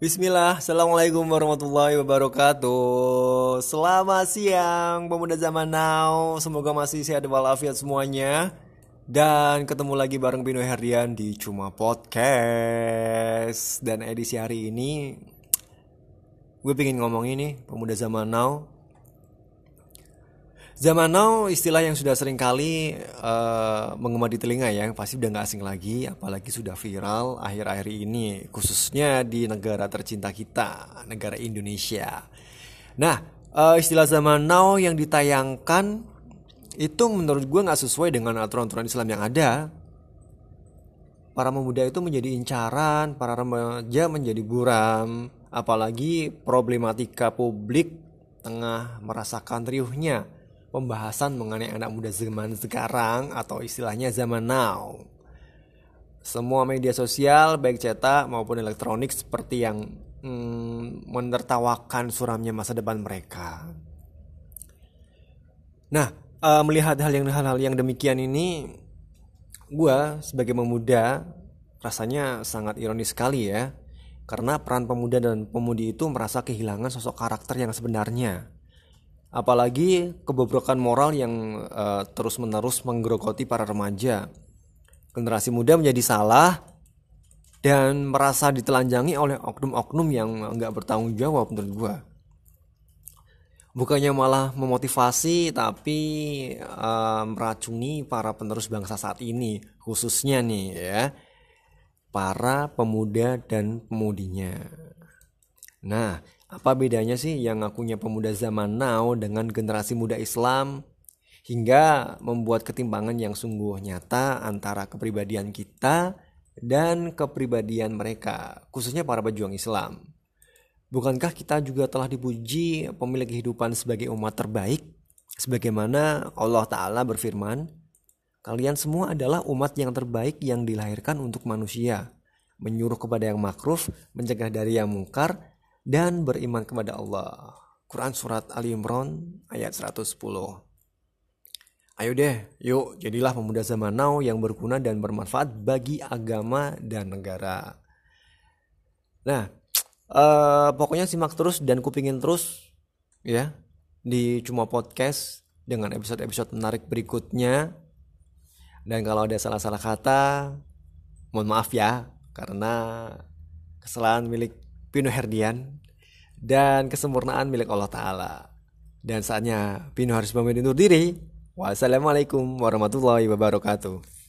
Bismillah, Assalamualaikum warahmatullahi wabarakatuh. Selamat siang pemuda zaman now. Semoga masih sehat walafiat semuanya. Dan ketemu lagi bareng Bino Herdian di Cuma Podcast. Dan edisi hari ini Gue pengen ngomong ini pemuda zaman now Zaman now istilah yang sudah sering kali uh, mengema di telinga ya, pasti udah gak asing lagi, apalagi sudah viral akhir-akhir ini, khususnya di negara tercinta kita, negara Indonesia. Nah, uh, istilah zaman now yang ditayangkan itu menurut gue gak sesuai dengan aturan-aturan Islam yang ada. Para pemuda itu menjadi incaran, para remaja menjadi buram, apalagi problematika publik tengah merasakan riuhnya pembahasan mengenai anak muda zaman sekarang atau istilahnya zaman now. Semua media sosial baik cetak maupun elektronik seperti yang hmm, menertawakan suramnya masa depan mereka. Nah, uh, melihat hal yang hal-hal yang demikian ini, gue sebagai pemuda rasanya sangat ironis sekali ya, karena peran pemuda dan pemudi itu merasa kehilangan sosok karakter yang sebenarnya apalagi kebobrokan moral yang uh, terus-menerus menggerogoti para remaja. Generasi muda menjadi salah dan merasa ditelanjangi oleh oknum-oknum yang nggak bertanggung jawab menurut gue. Bukannya malah memotivasi tapi uh, meracuni para penerus bangsa saat ini khususnya nih ya para pemuda dan pemudinya. Nah, apa bedanya sih yang ngakunya pemuda zaman now dengan generasi muda Islam hingga membuat ketimpangan yang sungguh nyata antara kepribadian kita dan kepribadian mereka, khususnya para pejuang Islam. Bukankah kita juga telah dipuji pemilik kehidupan sebagai umat terbaik? Sebagaimana Allah Ta'ala berfirman, Kalian semua adalah umat yang terbaik yang dilahirkan untuk manusia, menyuruh kepada yang makruf, mencegah dari yang mungkar, dan beriman kepada Allah. Quran Surat Ali Imran ayat 110 Ayo deh, yuk jadilah pemuda zaman now yang berguna dan bermanfaat bagi agama dan negara. Nah, uh, pokoknya simak terus dan kupingin terus ya di Cuma Podcast dengan episode-episode menarik berikutnya. Dan kalau ada salah-salah kata, mohon maaf ya karena kesalahan milik Pino Herdian dan kesempurnaan milik Allah Ta'ala. Dan saatnya Pino harus pamit diri. Wassalamualaikum warahmatullahi wabarakatuh.